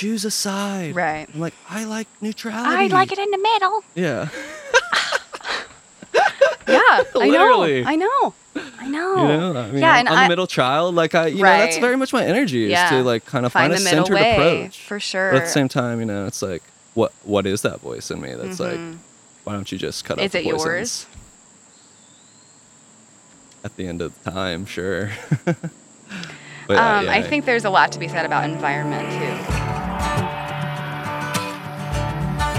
choose a side. Right. I'm like, I like neutrality. I like it in the middle. Yeah. Yeah, I know. I know. I know. You know, I mean, yeah, I'm, and I'm I, a middle child. Like I, you know, that's very much my energy is Yeah. to like kind of Find find, a centered way, approach. for sure. But at the same time, you know, it's like, what what is that voice in me? That's like, Mhm. why don't you just cut Is out the it yours? At the end of the time, sure. but uh, um, yeah, I think there's a lot to be said about environment too.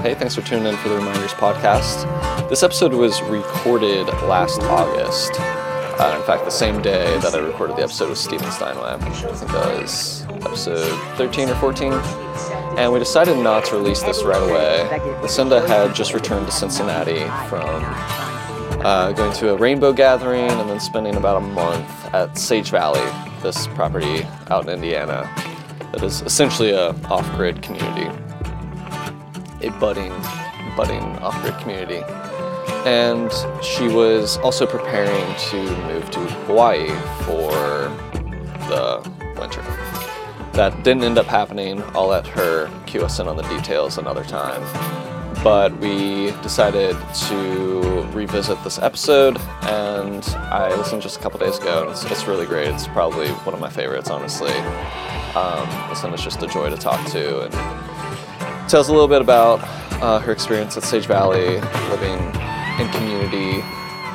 Hey, thanks for tuning in for the Reminders podcast. This episode was recorded last August. Uh, in fact, the same day that I recorded the episode with Steven Steinway. I think that was episode 13 or 14. And we decided not to release this right away. Lacinda had just returned to Cincinnati from uh, going to a rainbow gathering and then spending about a month at Sage Valley, this property out in Indiana that is essentially a off-grid community a budding, budding off-grid community. And she was also preparing to move to Hawaii for the winter. That didn't end up happening. I'll let her cue us in on the details another time. But we decided to revisit this episode, and I listened just a couple days ago, and it's, it's really great. It's probably one of my favorites, honestly. Um, Lacinda's just a joy to talk to, and tells a little bit about uh, her experience at Sage Valley, living in community,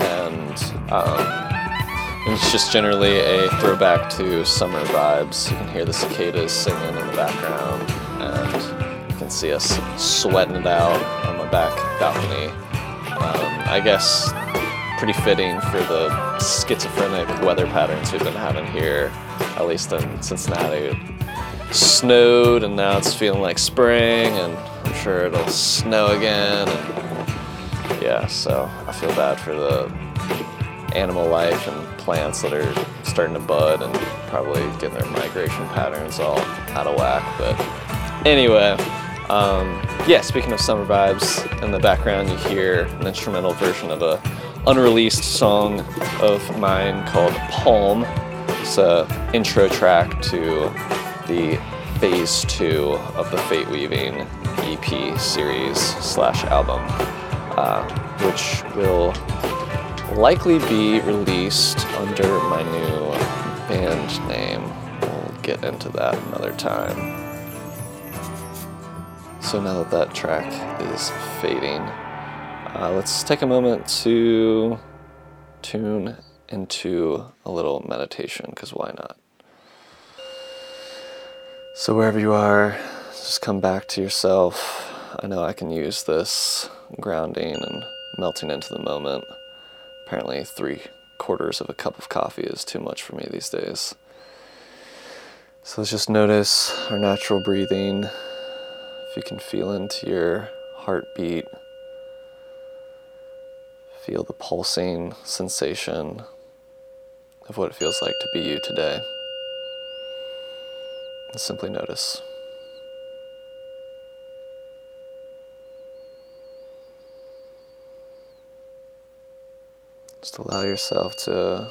and um, it's just generally a throwback to summer vibes. You can hear the cicadas singing in the background, and you can see us sweating it out on the back balcony. Um, I guess pretty fitting for the schizophrenic weather patterns we've been having here, at least in Cincinnati snowed and now it's feeling like spring and I'm sure it'll snow again. And yeah so I feel bad for the animal life and plants that are starting to bud and probably getting their migration patterns all out of whack but anyway um, yeah speaking of summer vibes in the background you hear an instrumental version of a unreleased song of mine called Palm. It's a intro track to the phase two of the Fate Weaving EP series slash album, uh, which will likely be released under my new band name. We'll get into that another time. So now that that track is fading, uh, let's take a moment to tune into a little meditation, because why not? So, wherever you are, just come back to yourself. I know I can use this grounding and melting into the moment. Apparently, three quarters of a cup of coffee is too much for me these days. So, let's just notice our natural breathing. If you can feel into your heartbeat, feel the pulsing sensation of what it feels like to be you today. And simply notice. Just allow yourself to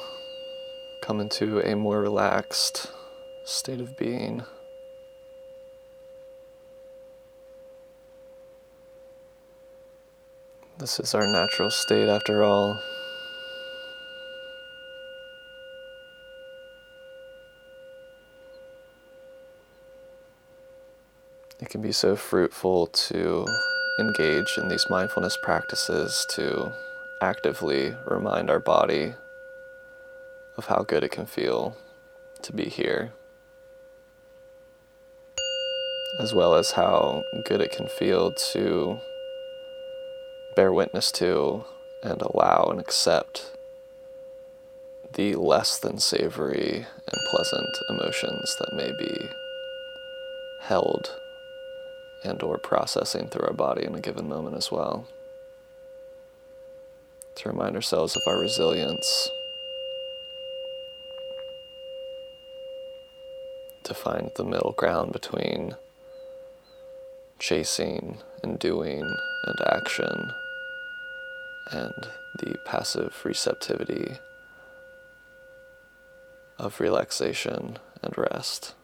come into a more relaxed state of being. This is our natural state after all. It can be so fruitful to engage in these mindfulness practices to actively remind our body of how good it can feel to be here, as well as how good it can feel to bear witness to and allow and accept the less than savory and pleasant emotions that may be held and or processing through our body in a given moment as well. To remind ourselves of our resilience. To find the middle ground between chasing and doing and action and the passive receptivity of relaxation and rest.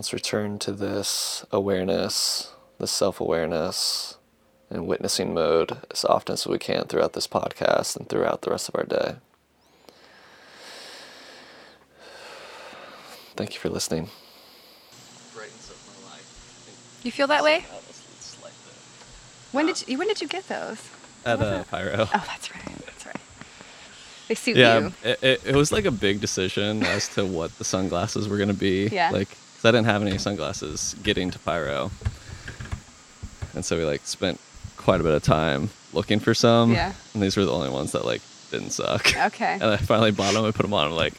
Let's return to this awareness, this self awareness, and witnessing mode as often as we can throughout this podcast and throughout the rest of our day. Thank you for listening. You feel that way? When did you, when did you get those? At uh, Pyro. Oh, that's right. That's right. They suit Yeah, you. it, it, it was like a big decision as to what the sunglasses were going to be. Yeah. Like, 'cause I didn't have any sunglasses getting to Pyro. And so we like spent quite a bit of time looking for some. Yeah. And these were the only ones that like didn't suck. Okay. And I finally bought them and put them on. I'm like,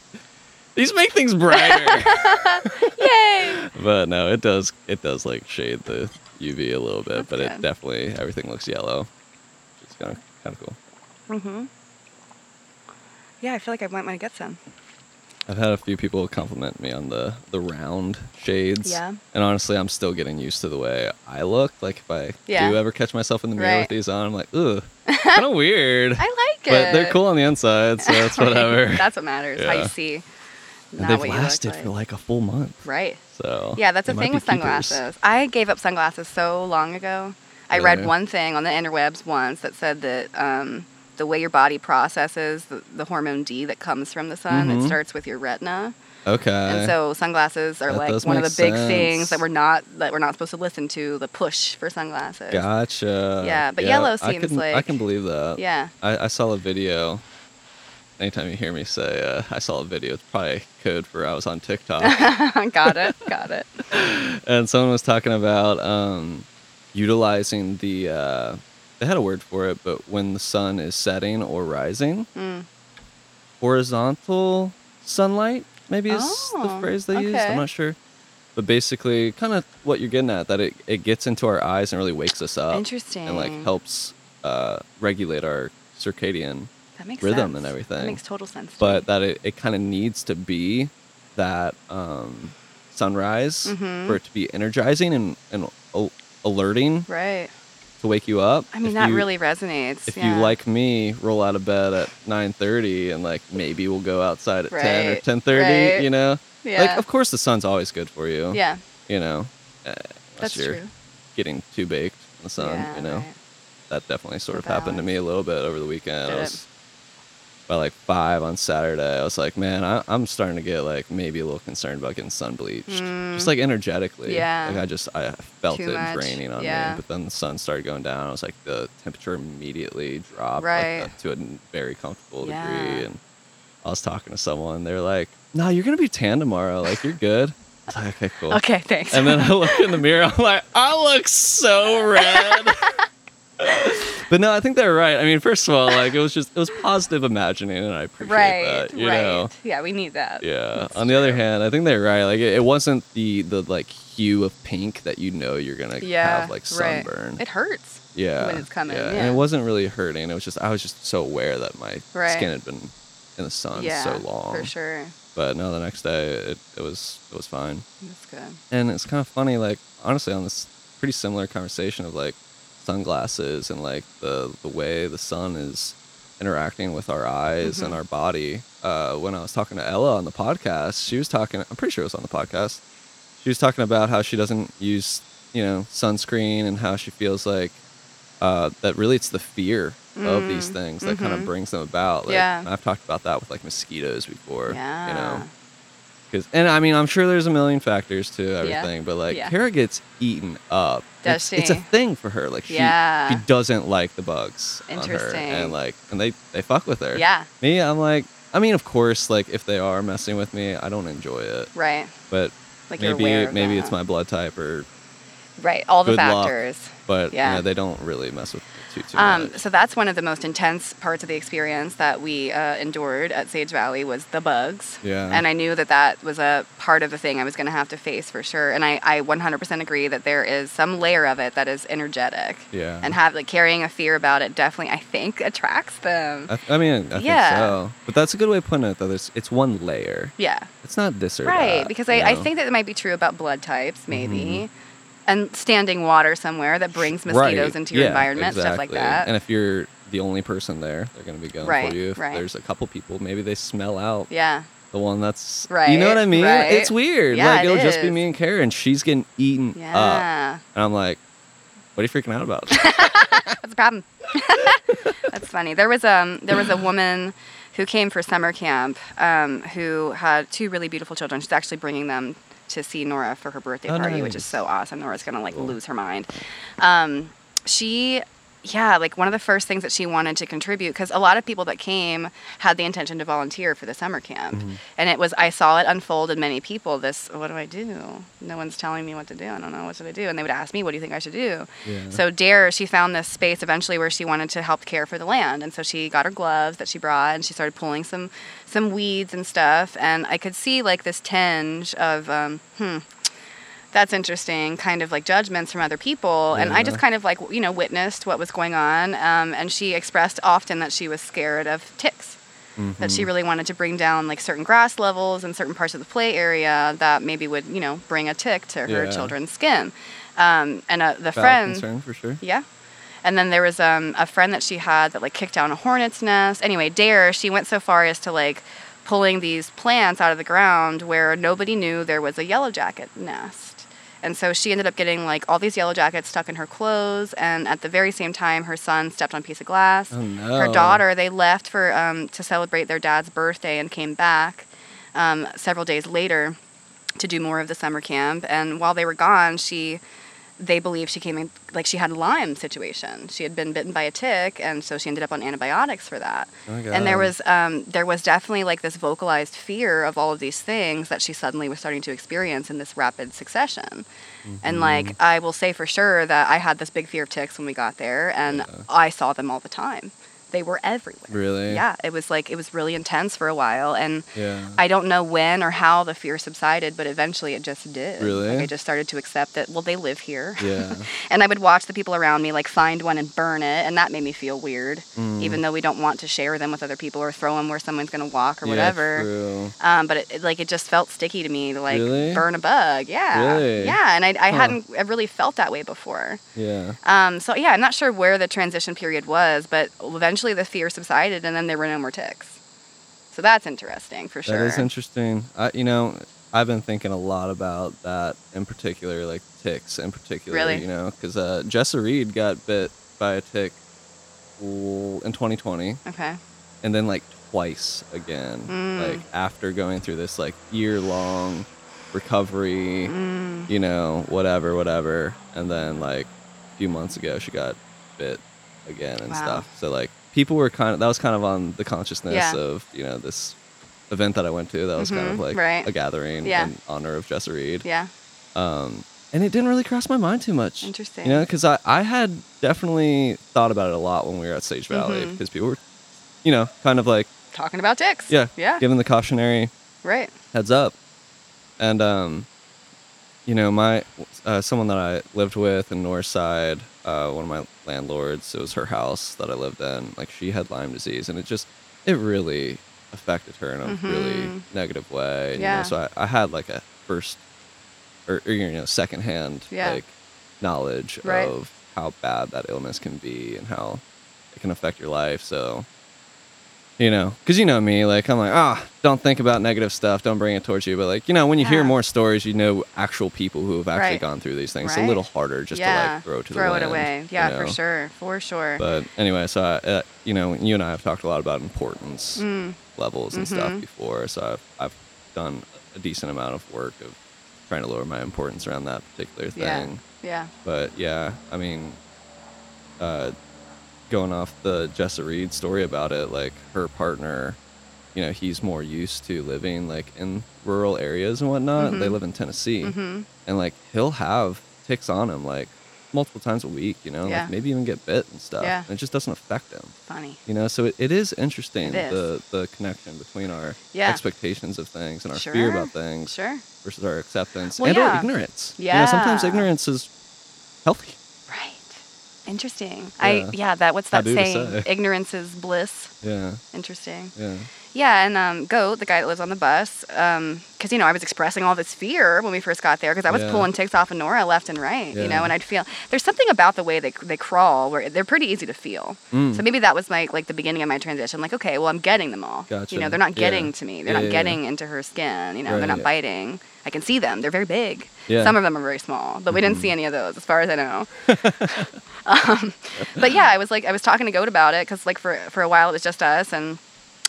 these make things brighter. Yay! but no, it does. It does like shade the UV a little bit, That's but it definitely everything looks yellow. It's kind of kind of cool. Mm-hmm. Yeah, I feel like I might want to get some. I've had a few people compliment me on the the round shades. Yeah. And honestly, I'm still getting used to the way I look. Like if I Yeah. do ever catch myself in the mirror Right. with these on, I'm like, ugh, kind of weird. I like it. but they're cool on the inside, so it's whatever. That's what matters. How you see. and they've what you look lasted like. for like a full month. Right. So Yeah, that's the thing with keepers. sunglasses. I gave up sunglasses so long ago. I read one thing on the interwebs once that said that um, the way your body processes the, the hormone D that comes from the sun, Mhm. it starts with your retina. Okay. And so sunglasses are That like one of the big things that we're not that we're not supposed to listen to. The push for sunglasses. Gotcha. Yeah, but yellow I seems like I can believe that. Yeah. I, I saw a video. Anytime you hear me say uh, I saw a video, it's probably code for I was on TikTok. got it. Got it. and someone was talking about um, utilizing the. Uh, they had a word for it, but when the sun is setting or rising, Mm. horizontal sunlight maybe is the Oh, phrase they used. I'm not sure. But basically, kind of what you're getting at, that it, it gets into our eyes and really wakes us up. Interesting. And like helps uh, regulate our circadian rhythm sense. and everything. That makes total sense. to but me. that it, it kind of needs to be that um, sunrise Mhm. for it to be energizing and, and alerting right. To wake you up. I mean, If that you- really resonates. If yeah. you like me, roll out of bed at 9:30 and like maybe we'll go outside at 10 or Right, 10:30. right. You know, Yeah. like of course the sun's always good for you. Yeah. You know, uh, That's you're true. getting too baked in the sun. yeah, you know, right. that definitely sort The of happened to me a little bit over the weekend. I was by like five on Saturday. I was like, man, I, I'm starting to get like maybe a little concerned about getting sun bleached, just like energetically. Mm. Yeah. like I just I felt Too it much. draining on Yeah. me. But then the sun started going down. I was like, the temperature immediately dropped Right. like, to a very comfortable Yeah. degree, and I was talking to someone. They're like, "No, you're gonna be tan tomorrow. Like you're good." I was like, "Okay, cool." Okay, thanks. And then I look in the mirror. I'm like, I look so red. but no, I think they're right. I mean, first of all, like it was just it was positive imagining, and I appreciate right, that. You right. know, Yeah, we need that. yeah. That's On the other hand, I think they're right. Like it, it wasn't the the like hue of pink that you know you're gonna yeah, have like right. sunburn. It hurts. yeah, when it's coming, Yeah. yeah. and it wasn't really hurting. It was just I was just so aware that my Right. skin had been in the sun yeah, so long. for sure. But no, the next day it, it was it was fine. That's good. And it's kind of funny, like honestly, on this pretty similar conversation of like sunglasses and like the the way the sun is interacting with our eyes and Mhm. our body. Uh, when I was talking to Ella on the podcast, she was talking. I'm pretty sure it was on the podcast. She was talking about how she doesn't use you know sunscreen and how she feels like uh, that really it's the fear of these Mm, things that kind of brings them about. Like, Yeah. I've talked about that with like mosquitoes before. Yeah. You know. Cause, and I mean, I'm sure there's a million factors to everything, but like Yeah. Kara gets eaten up. Does it's, it's a thing for her. Like she, Yeah. she doesn't like the bugs on her, Interesting. and like, and they they fuck with her. Yeah, Me, I'm like, I mean, of course, like if they are messing with me, I don't enjoy it. right. But Like maybe maybe that. it's my blood type, or right. All the factors. luck. But Yeah. yeah, they don't really mess with too too Um, much. so that's one of the most intense parts of the experience that we uh, endured at Sage Valley was the bugs. Yeah. And I knew that that was a part of the thing I was going to have to face for sure. And I, I 100% agree that there is some layer of it that is energetic. Yeah. And have like carrying a fear about it definitely I think attracts them. I, I mean, I Yeah. think so. But that's a good way of putting it, though. It's, it's one layer. yeah. It's not this or Right. that, because I, I know? Mm-hmm. think that it might be true about blood types maybe. And standing water somewhere that brings mosquitoes Right. into your Yeah, environment, stuff like that. And if you're the only person there, they're going to be going Right, for you. If right. there's a couple people, maybe they smell out yeah. the one that's right. you know what I mean? It's weird. Yeah, like it it'll just be me and Karen. she's getting eaten up, Yeah. and I'm like, "What are you freaking out about?" That's a problem. That's funny. There was um there was a woman who came for summer camp um, who had two really beautiful children. She's actually bringing them to see Nora for her birthday Oh, party, which is so awesome. Nora's gonna like Cool. lose her mind. Um, she. Yeah, like one of the first things that she wanted to contribute, because a lot of people that came had the intention to volunteer for the summer camp. Mm-hmm. And it was, I saw it unfold in many people this, what do I do? No one's telling me what to do. I don't know. What should I do? And they would ask me, what do you think I should do? Yeah. So Dare, she found this space eventually where she wanted to help care for the land, and so she got her gloves that she brought, and she started pulling some some weeds and stuff, and I could see like this tinge of um, hmm. That's interesting, kind of like judgments from other people. And I just kind of like, you know, witnessed what was going on. Um, and she expressed often that she was scared of ticks that she really wanted to bring down like certain grass levels and certain parts of the play area that maybe would you know bring a tick to her Yeah. children's skin um, and uh, the Valid friend concern for sure. yeah and then there was um, a friend that she had that like kicked down a hornet's nest anyway dare she went so far as to like pulling these plants out of the ground where nobody knew there was a yellow jacket nest and so she ended up getting like all these yellow jackets stuck in her clothes and at the very same time her son stepped on a piece of glass. Oh her daughter they left for um, to celebrate their dad's birthday and came back um, several days later to do more of the summer camp. And while they were gone she they believe she came in like she had a lyme situation. She had been bitten by a tick and so she ended up on antibiotics for that. Oh my and there was um, there was definitely like this vocalized fear of all of these things that she suddenly was starting to experience in this rapid succession. And Mm-hmm. like i will say for sure that i had this big fear of ticks when we got there and i saw them all the time they were everywhere Really? yeah it was like it was really intense for a while and Yeah. I don't know when or how the fear subsided, but eventually it just did. Really? Like I just started to accept that, well, they live here. Yeah. and I would watch the people around me like find one and burn it, and that made me feel weird, Mm. even though we don't want to share them with other people or throw them where someone's going to walk or Yeah, whatever. true. Um, but it, it, like it just felt sticky to me to like Really? burn a bug. Yeah. Really? Yeah, and I, I Huh. hadn't I really felt that way before. Yeah. Um, so yeah, I'm not sure where the transition period was, but eventually the fear subsided, and then there were no more ticks. So that's interesting for sure. That is interesting. I, you know, I've been thinking a lot about that in particular, like ticks in particular. Really? You know, because uh, Jessa Reed got bit by a tick in 2020, Okay. and then like twice again, Mm. like after going through this like year long recovery, Mm. you know, whatever, whatever, and then like a few months ago she got bit again and Wow. stuff. So like people were kind of that was kind of on the consciousness Yeah. of you know this event that I went to that was kind of Mhm, like right. a gathering Yeah. in honor of Jessa Reed. Yeah. Um, and it didn't really cross my mind too much. Interesting. You know, because I, I had definitely thought about it a lot when we were at Sage Valley because people were, you know, kind of like, Talking about dicks. yeah, Yeah. giving the cautionary Right. heads up. And um, you know, my uh, someone that I lived with in Northside, uh, one of my landlords, it was her house that I lived in. Like she had Lyme disease, and it just it really affected her in a really Mhm. negative way. You Yeah. know, so I, I had like a first or, or you know secondhand Yeah. like knowledge Right. of how bad that illness can be and how it can affect your life. So you know, because you know me, like I'm like, ah, don't think about negative stuff, don't bring it towards you. But like, you know, when you hear more stories, you know actual people who have actually Right. gone through these things. It's a little harder just yeah. to like throw to throw the it wind, away. you Yeah, know? for sure. For sure. But anyway, so I, uh, you know, you and I have talked a lot about importance Mm. levels and Mhm. stuff before. So I've I've done a decent amount of work of trying to lower my importance around that particular thing Yeah. thing. Yeah. But yeah, I mean, uh, going off the Jessa Reed story about it, like her partner, you know, he's more used to living like in rural areas and whatnot. They Mhm. live in Tennessee, Mhm. and like he'll have ticks on him like multiple times a week. You know, Yeah. like maybe even get bit and stuff. Yeah. And it just doesn't affect him. Funny. You know, so it, it is interesting It is. the the connection between our Yeah. expectations of things and our fear about things Sure. versus our acceptance Well, and yeah. our ignorance. You know, sometimes ignorance is healthy. Right. Interesting. I Yeah. yeah, that what's that saying? Ignorance is bliss. Yeah. Interesting. Yeah. Yeah, and um, Goat, the guy that lives on the bus, because you know I was expressing all this fear when we first got there because I was Yeah. pulling ticks off of Nora left and right, you know, and I'd feel there's something about the way they they crawl where they're pretty easy to feel. Mm. So maybe that was my like the beginning of my transition. Like, okay, well I'm getting them all. Gotcha. You know, they're not Yeah. getting to me. They're Yeah, not yeah, yeah. getting into her skin. You know, they're not Right. biting. I can see them. They're very big. Yeah. Some of them are very small, but we didn't Mhm. see any of those, as far as I know. um, but yeah, I was like, I was talking to Goat about it because like for for a while it was just us, and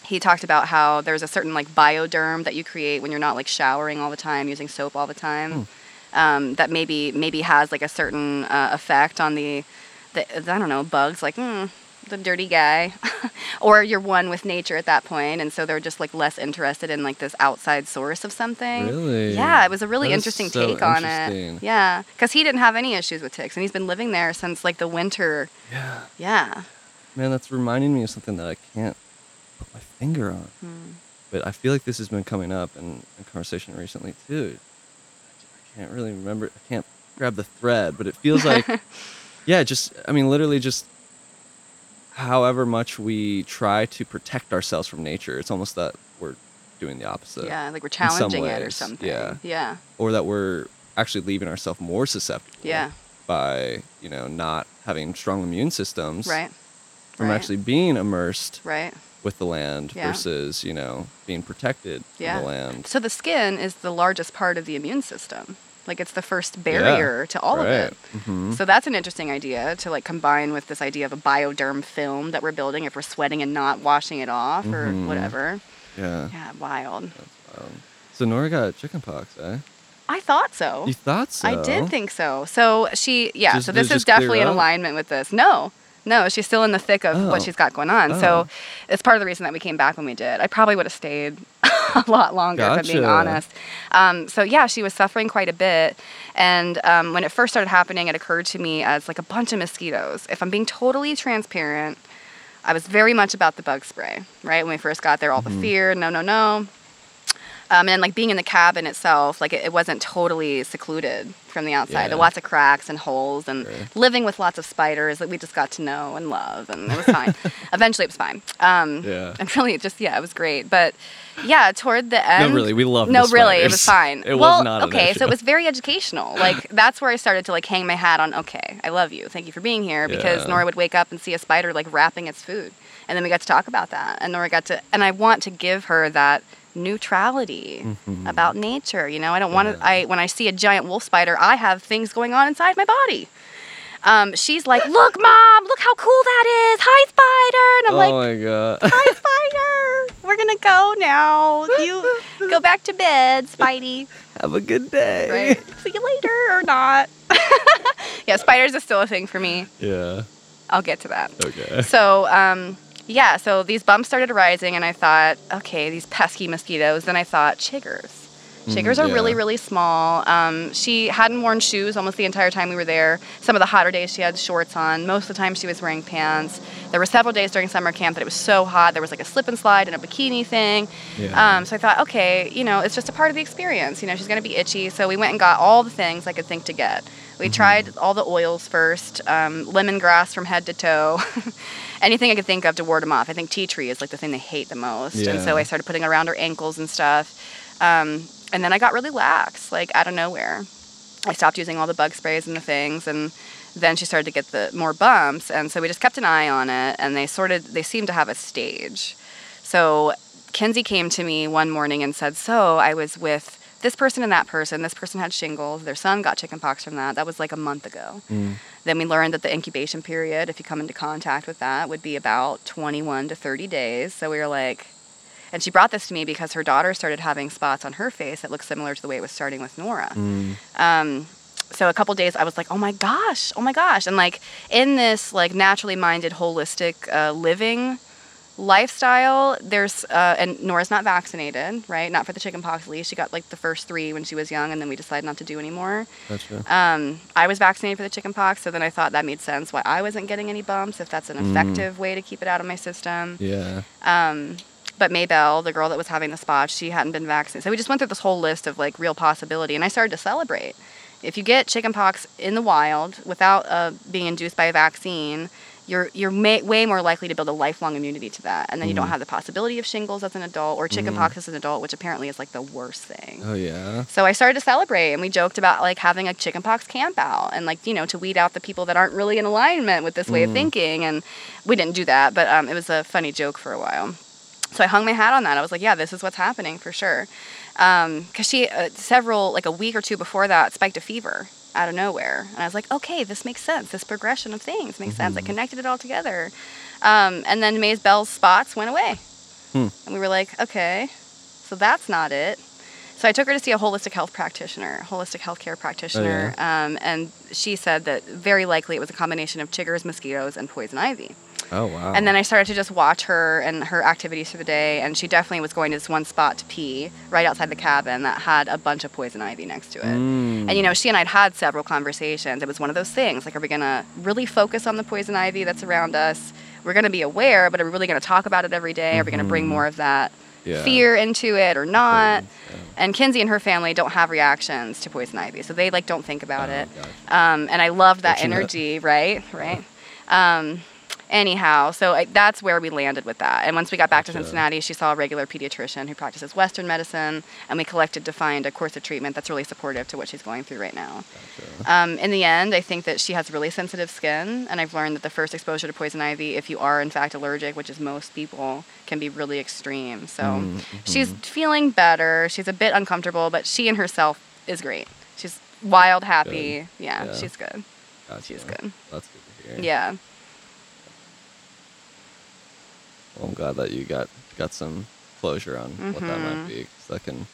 he talked about how there's a certain like bioderm that you create when you're not like showering all the time, using soap all the time, um, that maybe maybe has like a certain uh, effect on the, the I don't know bugs like. Mm, the dirty guy or you're one with nature at that point and so they're just like less interested in like this outside source of something Really? yeah, it was a really That interesting so take on interesting. it. Yeah, because he didn't have any issues with ticks, and he's been living there since like the winter. Yeah. Yeah. Man, that's reminding me of something that I can't put my finger on. Hmm. But I feel like this has been coming up in, in conversation recently too. I can't really remember. I can't grab the thread, but it feels like, yeah, just I mean, literally just however much we try to protect ourselves from nature, it's almost that we're doing the opposite. yeah, like we're challenging it or something. yeah. Yeah. Or that we're actually leaving ourselves more susceptible. Yeah. By you know not having strong immune systems. Right. From right. actually being immersed Right. with the land Yeah. versus you know being protected Yeah. from the land. So the skin is the largest part of the immune system. Like it's the first barrier to all of it. hmm So that's an interesting idea to like combine with this idea of a bioderm film that we're building if we're sweating and not washing it off or Mhm. whatever. Yeah. Yeah, wild. Um, so Nora got chickenpox, eh? I thought so. You thought so? I did think so. So she, yeah. Just- so this is definitely in alignment with this. No, no, she's still in the thick of Oh. what she's got going on. Oh. So it's part of the reason that we came back when we did. I probably would have stayed a lot longer, if I'm being honest. Um, so yeah, she was suffering quite a bit. And um, when it first started happening, it occurred to me as like a bunch of mosquitoes. If I'm being totally transparent, I was very much about the bug spray, right? When we first got there, all Mm-hmm. the fear, no, no, no. Um, and like being in the cabin itself, like it, it wasn't totally secluded from the outside. There Yeah. lots of cracks and holes, and Sure. living with lots of spiders that we just got to know and love, and it was fine. Eventually, it was fine. Um, Yeah. And really, it just yeah, it was great. But yeah, toward the end, No, really, we loved it. No, really, it was fine. It was well, not an okay, so it was very educational. Like that's where I started to like hang my hat on. Okay, I love you. Thank you for being here. Because Yeah. Nora would wake up and see a spider like wrapping its food, and then we got to talk about that. And Nora got to, and I want to give her that neutrality Mhm. about nature. You know, I don't want to. I when I see a giant wolf spider, I have things going on inside my body. Um, she's like, "Look, mom, look how cool that is! Hi, spider!" And I'm oh like, my god. "Hi, spider! We're gonna go now. You go back to bed, Spidey." Have a good day. Right? See you later or not. yeah, spiders is still a thing for me. Yeah. I'll get to that. Okay. So, um, yeah, so these bumps started arising, and I thought, okay, these pesky mosquitoes. Then I thought, chiggers. Chiggers Mm, are really, yeah. really small. Um, she hadn't worn shoes almost the entire time we were there. Some of the hotter days she had shorts on. Most of the time she was wearing pants. There were several days during summer camp that it was so hot. There was like a slip and slide and a bikini thing. Yeah. Um, so I thought, okay, you know, it's just a part of the experience. You know, she's going to be itchy. So we went and got all the things I could think to get. We tried all the oils first, um, lemongrass from head to toe, anything I could think of to ward them off. I think tea tree is like the thing they hate the most. And so I started putting around her ankles and stuff. Um, and then I got really lax, like out of nowhere. I stopped using all the bug sprays and the things, and then she started to get the more bumps, and so we just kept an eye on it, and they sort of they seemed to have a stage. So Kenzie came to me one morning and said, "So I was with this person and that person. This person had shingles. Their son got chickenpox from that. That was like a month ago." Mm. Then we learned that the incubation period, if you come into contact with that, would be about 21 to 30 days. So we were like, and she brought this to me because her daughter started having spots on her face that looked similar to the way it was starting with Nora. Mm. Um, so a couple days I was like, oh my gosh, oh my gosh. And like in this like naturally minded, holistic uh, living lifestyle, there's, uh, and Nora's not vaccinated, right? Not for the chickenpox at least. She got like the first three when she was young and then we decided not to do anymore. Gotcha. Um, I was vaccinated for the chickenpox, so then I thought that made sense why I wasn't getting any bumps, if that's an Mm. effective way to keep it out of my system. Yeah. Um, but Maybelle, the girl that was having the spots, she hadn't been vaccinated. So we just went through this whole list of like real possibility, and I started to celebrate. If you get chickenpox in the wild without uh, being induced by a vaccine, you're you're may, way more likely to build a lifelong immunity to that, and then you don't have the possibility of shingles as an adult or chickenpox as an adult, which apparently is like the worst thing. Oh yeah. So I started to celebrate, and we joked about like having a chickenpox camp out, and like you know to weed out the people that aren't really in alignment with this way of thinking. And we didn't do that, but um, it was a funny joke for a while. So I hung my hat on that. I was like, yeah, this is what's happening for sure. Because she uh, several like a week or two before that spiked a fever out of nowhere, and I was like, okay, this makes sense. This progression of things makes sense. I connected it all together. Um, and then Maybelle's spots went away, Hmm. and we were like, okay, so that's not it. So I took her to see a holistic health practitioner, a holistic healthcare practitioner, um, and she said that very likely it was a combination of chiggers, mosquitoes, and poison ivy. Oh wow. And then I started to just watch her and her activities for the day, and she definitely was going to this one spot to pee right outside the cabin that had a bunch of poison ivy next to it. Mm. And you know, she and I'd had several conversations. It was one of those things like, are we gonna really focus on the poison ivy that's around us? We're gonna be aware, but are we really gonna talk about it every day? Are we gonna bring more of that Mm-hmm. Yeah. fear into it or not? Yeah. And Kinsey and her family don't have reactions to poison ivy, so they like don't think about Oh, it. Um, and I loved that energy, right? Right. Um, anyhow, so I, that's where we landed with that. And once we got back to Cincinnati, she saw a regular pediatrician who practices Western medicine, and we collected to find a course of treatment that's really supportive to what she's going through right now. Gotcha. Um, in the end, I think that she has really sensitive skin, and I've learned that the first exposure to poison ivy, if you are in fact allergic, which is most people, can be really extreme. So Mm, she's mhm. feeling better. She's a bit uncomfortable, but she and herself is great. She's wild, happy. Yeah, Yeah. she's good. Gotcha. She's good. That's good to hear. Yeah. Well, I'm glad that you got got some closure on what that might be. be. 'cause that can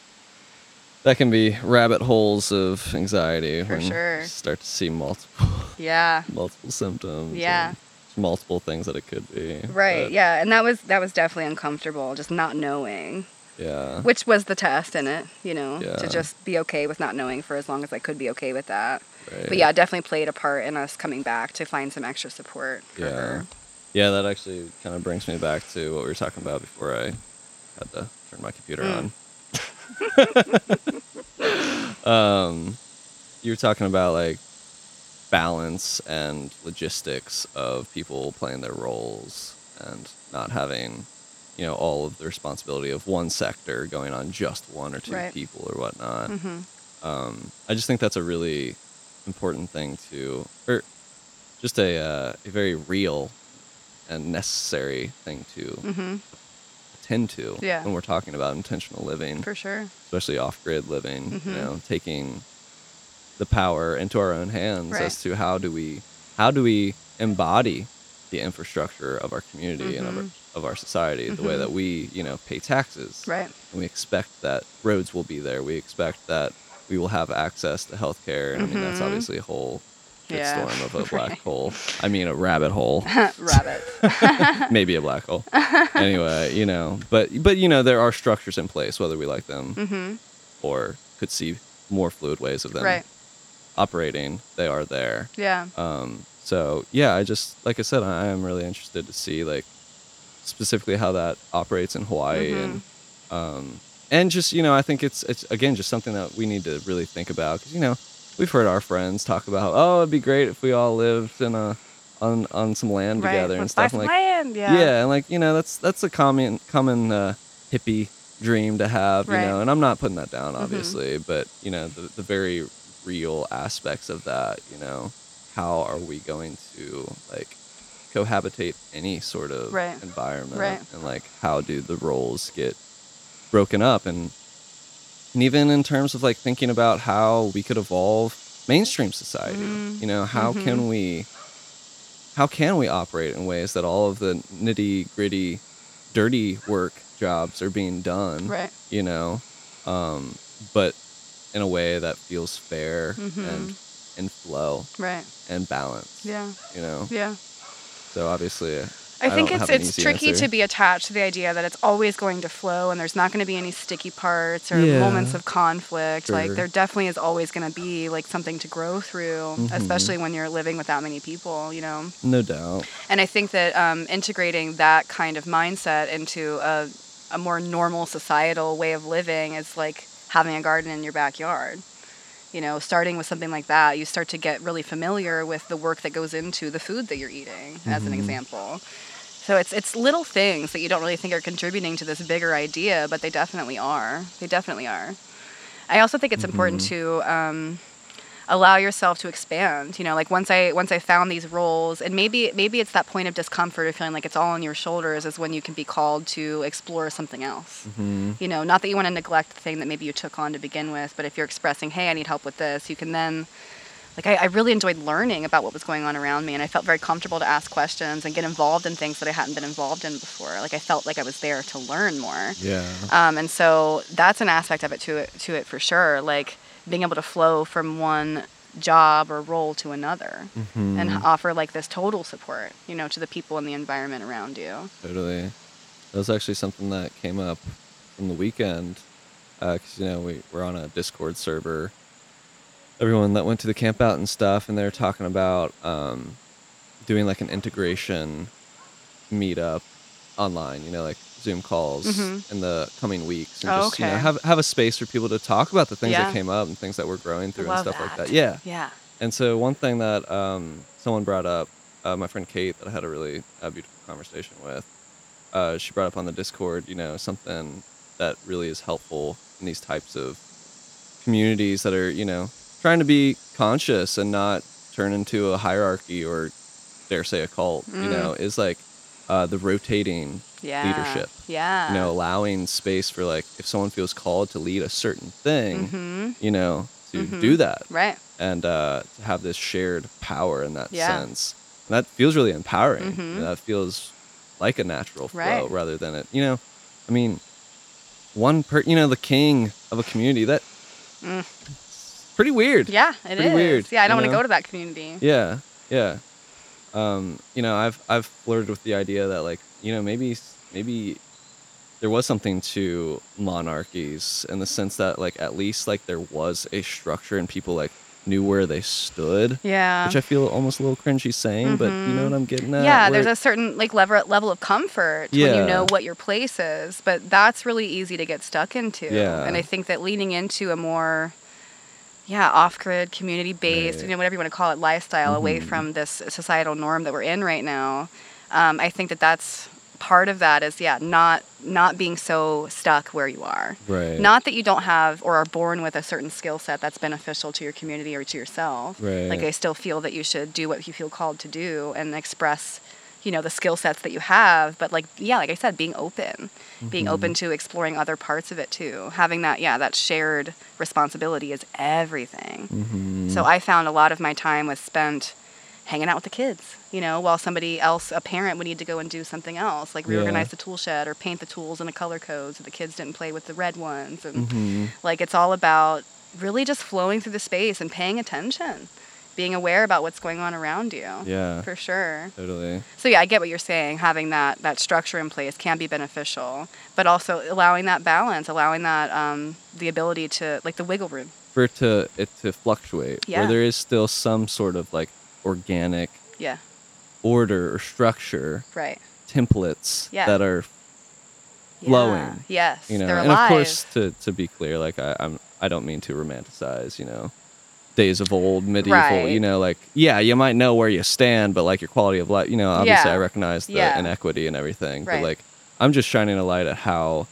that can be rabbit holes of anxiety For when sure. you start to see multiple Yeah. multiple symptoms. Yeah. multiple things that it could be. Right. but, Yeah. And that was that was definitely uncomfortable, just not knowing, Yeah. which was the test in it. You know, Yeah. to just be okay with not knowing for as long as I could be okay with that. Right. But yeah, definitely played a part in us coming back to find some extra support for Yeah. her. Yeah, that actually kind of brings me back to what we were talking about before I had to turn my computer Mm. on. um, you were talking about like balance and logistics of people playing their roles and not having, you know, all of the responsibility of one sector going on just one or two Right. people or whatnot. hmm Um, I just think that's a really important thing to, or just a, uh, a very real and necessary thing to hmm attend to Yeah. when we're talking about intentional living, For sure. especially off-grid living. You Mhm. know, taking the power into our own hands Right. as to how do we how do we embody the infrastructure of our community and of our, Mhm. of our society the way Mhm. that we you know pay taxes Right. and we expect that roads will be there. We expect that we will have access to healthcare. And I mean, that's Mhm. obviously a whole Yeah. shitstorm of a black Right. hole. I mean, a rabbit hole, Rabbit. maybe a black hole. anyway, you know, but but you know, there are structures in place, whether we like them hmm or could see more fluid ways of them Right. operating. They are there. Yeah. Um, so yeah, I just like I said, I am really interested to see like specifically how that operates in Hawaii Mhm. and um, and just you know I think it's it's again just something that we need to really think about because you know we've heard our friends talk about oh it'd be great if we all lived in a on on some land Right. together and stuff like land. Yeah. yeah. and like you know that's that's a common common uh, hippie dream to have you know and I'm not putting that down Mhm. obviously but you know the the very real aspects of that you know how are we going to like cohabitate any sort of Right. environment Right. and like how do the roles get broken up and and even in terms of like thinking about how we could evolve mainstream society Mm. you know how Mhm. can we how can we operate in ways that all of the nitty gritty dirty work jobs are being done Right. you know um but in a way that feels fair Mhm. and in flow Right. and balance Yeah. you know Yeah. so obviously I, think don't it's it's tricky answer. to be attached to the idea that it's always going to flow and there's not going to be any sticky parts or Yeah. moments of conflict. Like there definitely is always going to be like something to grow through, Mhm. especially when you're living with that many people, you know. no doubt And I think that um, integrating that kind of mindset into a, a more normal societal way of living is like having a garden in your backyard. You know, starting with something like that, you start to get really familiar with the work that goes into the food that you're eating, as an Mhm. example. So it's it's little things that you don't really think are contributing to this bigger idea, but they definitely are. They definitely are. I also think it's important Mhm. to um, allow yourself to expand. You know, like once I once I found these roles, and maybe maybe it's that point of discomfort of feeling like it's all on your shoulders is when you can be called to explore something else. hmm You know, not that you want to neglect the thing that maybe you took on to begin with, but if you're expressing, hey, I need help with this, you can then. Like I, I really enjoyed learning about what was going on around me, and I felt very comfortable to ask questions and get involved in things that I hadn't been involved in before. Like I felt like I was there to learn more. Yeah. Um, and so that's an aspect of it to it to it for sure. Like being able to flow from one job or role to another hmm and offer like this total support, you know, to the people and the environment around you. Totally. That was actually something that came up from the weekend. Because, you know, we, we're on a Discord server. Everyone that went to the camp out and stuff, and they were talking about um, doing like an integration meetup online, you know, like Zoom calls Mhm. in the coming weeks. And Oh, just, you know, have, have a space for people to talk about the things Yeah. that came up and things that we're growing through and Love stuff like that. that. Yeah. Yeah. And so one thing that um, someone brought up, uh, my friend Kate, that I had a really uh, beautiful conversation with, uh, she brought up on the Discord, you know, something that really is helpful in these types of communities that are, you know, trying to be conscious and not turn into a hierarchy or dare say a cult, you Mm. know, is like uh, the rotating Yeah. leadership. Yeah. You know, allowing space for like if someone feels called to lead a certain thing, hmm you know, to Mhm. do that Right. and uh, to have this shared power in that Yeah. sense. And that feels really empowering. Mhm. That feels like a natural flow Right. rather than it. You know, I mean, one per, you know, the king of a community. That Mm. pretty weird. Yeah, it is. Pretty weird, Yeah, I don't want to go to that community. Yeah, yeah. Um, you know, I've I've flirted with the idea that like you know maybe maybe there was something to monarchies in the sense that like at least like there was a structure and people like knew where they stood. Yeah. which I feel almost a little cringy saying, but you know what I'm getting at. yeah, where- there's a certain like level level of comfort when you know what your place is, but that's really easy to get stuck into. Yeah. And I think that leaning into a more yeah, off-grid, community-based, Right. you know, whatever you want to call it, lifestyle away Mhm. from this societal norm that we're in right now. Um, I think that that's part of that is yeah, not not being so stuck where you are. right. Not that you don't have or are born with a certain skill set that's beneficial to your community or to yourself. Right. Like I still feel that you should do what you feel called to do and express, you know, the skill sets that you have. But like yeah, like I said, being open, being Mm-hmm. open to exploring other parts of it too. Having that yeah, that shared responsibility is everything. Mhm. So I found a lot of my time was spent hanging out with the kids, you know, while somebody else, a parent, would need to go and do something else, like Yeah. reorganize the tool shed or paint the tools in a color code so the kids didn't play with the red ones. And Mhm. like it's all about really just flowing through the space and paying attention, being aware about what's going on around you. Yeah. For sure. Totally. So yeah, I get what you're saying. Having that that structure in place can be beneficial, but also allowing that balance, allowing that um, the ability to like the wiggle room. For it to it to fluctuate, Yeah. where there is still some sort of like organic Yeah. order or structure, Right. templates Yeah. that are Yeah. Flowing, Yes. you know. And of course, to to be clear, like I, I'm I don't mean to romanticize, you know, days of old medieval. Right. You know, like yeah, you might know where you stand, but like your quality of life, you know, obviously Yeah. I recognize the Yeah. inequity and everything, Right. but like I'm just shining a light at how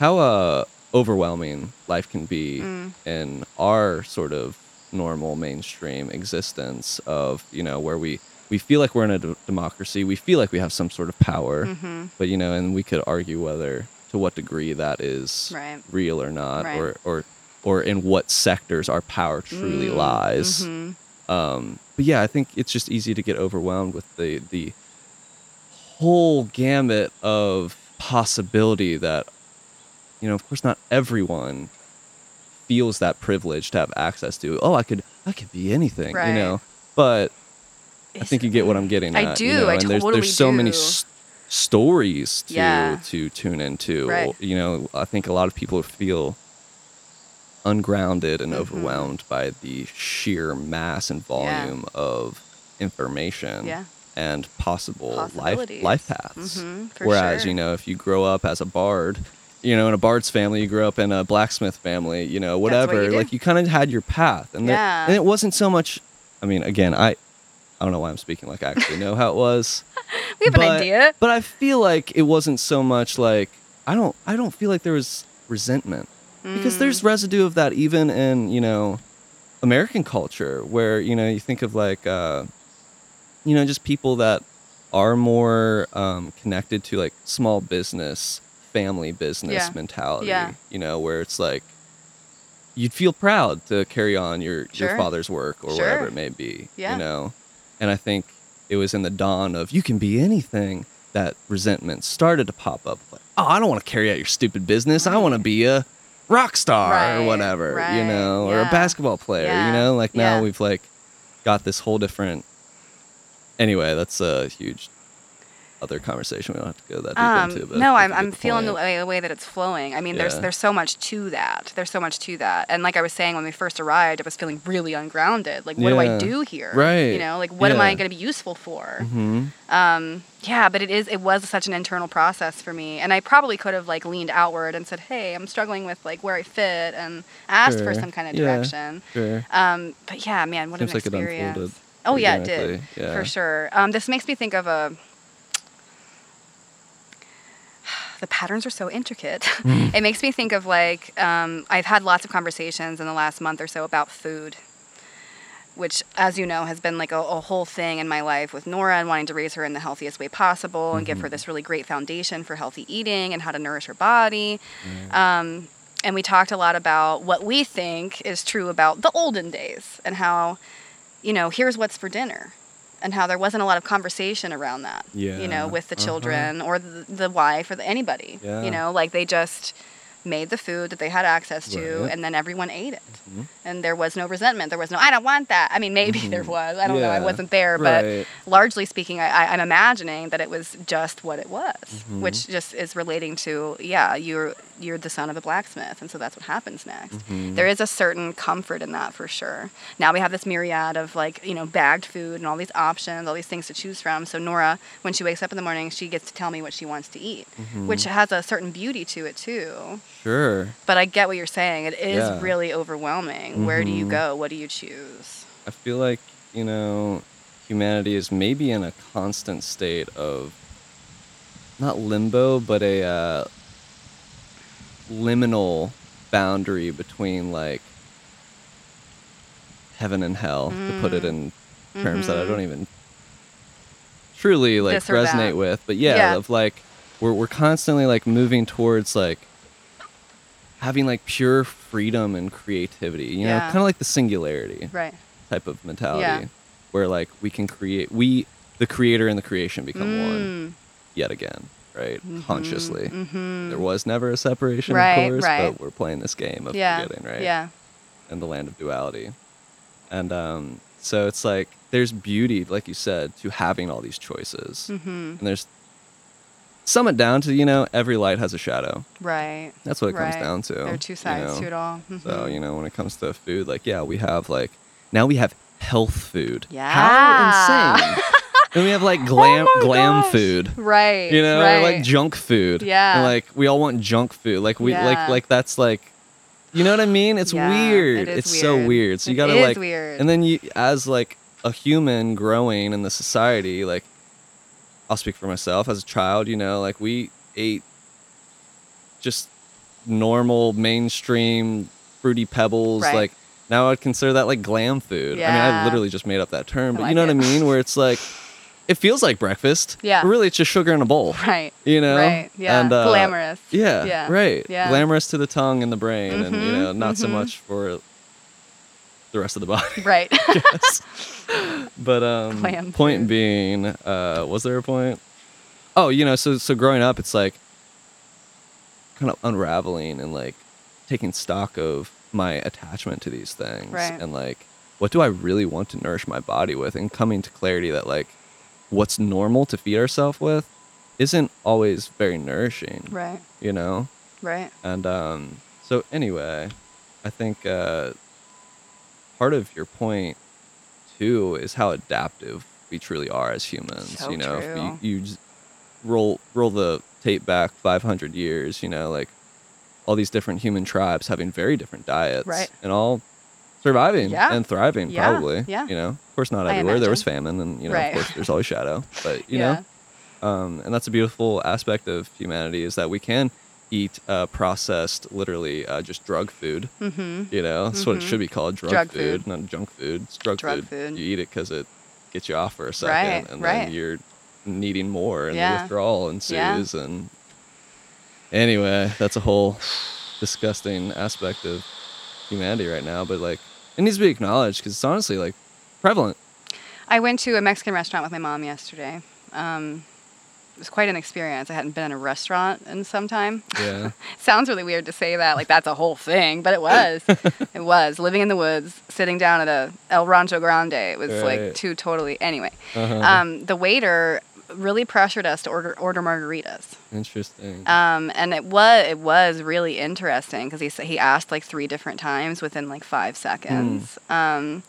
how uh overwhelming life can be Mm. in our sort of normal mainstream existence of you know where we we feel like we're in a d- democracy we feel like we have some sort of power Mhm. but you know and we could argue whether to what degree that is Right. real or not Right. or or or in what sectors our power truly Mm, lies mhm. um but yeah i think it's just easy to get overwhelmed with the the whole gamut of possibility that you know of course not everyone feels that privilege to have access to oh i could i could be anything you know but i think you get what i'm getting I at do, you know I and there's totally there's so many s- stories to Yeah. to tune into Right. you know i think a lot of people feel ungrounded and Mhm. overwhelmed by the sheer mass and Yeah. volume of information Yeah. and possible life life paths. Mhm, Whereas sure. you know, if you grow up as a bard you know in a bard's family you grew up in a blacksmith family you know That's what whatever you like you kind of had your path and, there- Yeah. and it wasn't so much i mean again i i don't know why i'm speaking like i actually know how it was We have but, an idea. but i feel like it wasn't so much like i don't i don't feel like there was resentment because Mm. there's residue of that even in you know american culture where you know you think of like uh you know just people that are more um, connected to like small business family business Yeah. mentality Yeah. you know where it's like you'd feel proud to carry on your your father's work or Sure. whatever it may be Yeah. you know and i think it was in the dawn of you can be anything that resentment started to pop up like oh i don't want to carry out your stupid business i want to be a rock star or Right, whatever you right, know or a basketball player Yeah, you know like now yeah. we've like got this whole different anyway that's a huge other conversation we don't have to go that deep Um, into but no, I'm, I'm feeling the way, the way that it's flowing. I mean, there's Yeah. there's so much to that. There's so much to that. And like I was saying when we first arrived, I was feeling really ungrounded. Like, what do I do here? Right. You know, like what am I going to be useful for? Mhm. Um, yeah, but it is it was such an internal process for me, and I probably could have like leaned outward and said, "Hey, I'm struggling with like where I fit," and asked for some kind of Yeah. direction. sure Um, but yeah, man, what Seems an like it experience. unfolded oh yeah, it did yeah. for sure. Um, this makes me think of a. The patterns are so intricate. Mm. it makes me think of like um, I've had lots of conversations in the last month or so about food, which, as you know, has been like a, a whole thing in my life with Nora and wanting to raise her in the healthiest way possible and give Mm-hmm. her this really great foundation for healthy eating and how to nourish her body. Um, and we talked a lot about what we think is true about the olden days and how, you know, here's what's for dinner. And how there wasn't a lot of conversation around that, you know, with the uh-huh. children or the, the wife or the, anybody. Yeah. You know, like they just made the food that they had access to, Right. and then everyone ate it. Mhm. And there was no resentment. There was no, I don't want that. I mean, maybe there was. I don't know. I Mm-hmm. Wasn't there, but largely speaking, I, I, I'm imagining that it was just what it was, Mm-hmm. which just is relating to, yeah, you're you're the son of a blacksmith, and so that's what happens next. Mm-hmm. There is a certain comfort in that for sure. Now we have this myriad of like you know bagged food and all these options, all these things to choose from. So Nora, when she wakes up in the morning, she gets to tell me what she wants to eat, Mm-hmm. which has a certain beauty to it too. sure But I get what you're saying. It is Yeah. really overwhelming. Where do you Mhm. go? What do you choose? I feel like, you know, humanity is maybe in a constant state of not limbo, but a uh, liminal boundary between like heaven and hell, to put it in terms that I don't even truly like This resonate with. But yeah, Yeah. of like we're we're constantly like moving towards like having like pure freedom and creativity. You know, kind of like the singularity Right. type of mentality Yeah. where like we can create we the creator and the creation become one Mm. yet again right consciously Mhm. there was never a separation Right, of course right. but we're playing this game of Yeah. forgetting right Yeah. and the land of duality and um so it's like there's beauty like you said to having all these choices Mm-hmm. and there's sum it down to you know every light has a shadow Right. that's what it comes down to There are two sides you know? to it all. So Mhm. you know, when it comes to food, like yeah, we have like now we have health food. Yeah. How insane! then we have like oh glam Oh glam gosh. food. Right. You know, right. or like junk food. Yeah. And like we all want junk food. Like we Yeah. like like that's like you know what I mean? It's Yeah, weird. it is it's so weird. weird. So you gotta like weird. and then you as like a human growing in the society, like I'll speak for myself as a child, you know, like we ate just normal mainstream fruity pebbles Right. like now I'd consider that like glam food. Yeah. I mean, I literally just made up that term, but like you know it. what I mean? Where it's like, it feels like breakfast. Yeah. Really, it's just sugar in a bowl. Right. You know? Right. Yeah. And, uh, Glamorous. Yeah, Yeah. Right. Yeah. Glamorous to the tongue and the brain, and you know, not so mhm. much for the rest of the body. Right. Yes. but um, Glam point being, uh, was there a point? Oh, you know, so so growing up, it's like kind of unraveling and like taking stock of my attachment to these things, Right. and like, what do I really want to nourish my body with, and coming to clarity that like, what's normal to feed ourselves with, isn't always very nourishing. right. You know. Right. And um, so anyway, I think uh, part of your point too is how adaptive we truly are as humans. So you know, if true. you, you just roll roll the tape back 500 years, you know, like all these different human tribes having very different diets Right. and all surviving Yeah. and thriving Yeah, probably yeah. you know of course not everywhere there was famine and you know Right. of course there's always shadow but you yeah. know um, and that's a beautiful aspect of humanity is that we can eat uh, processed literally uh, just drug food Mm-hmm. you know that's what it Mhm. should be called drug, Drug food, food. not junk food it's drug, Drug food. food. you eat it because it gets you off for a second Right, and right. then you're needing more and Yeah. the withdrawal ensues and anyway that's a whole disgusting aspect of humanity right now but like it needs to be acknowledged because it's honestly like prevalent I went to a Mexican restaurant with my mom yesterday. Um, it was quite an experience. I hadn't been in a restaurant in some time. yeah Sounds really weird to say that, like that's a whole thing, but it was. it was living in the woods, sitting down at a El Rancho Grande. It was Right. like two totally. Anyway, uh-huh. um, the waiter really pressured us to order order margaritas. interesting Um, and it was it was really interesting because he he asked like three different times within like five seconds. Um,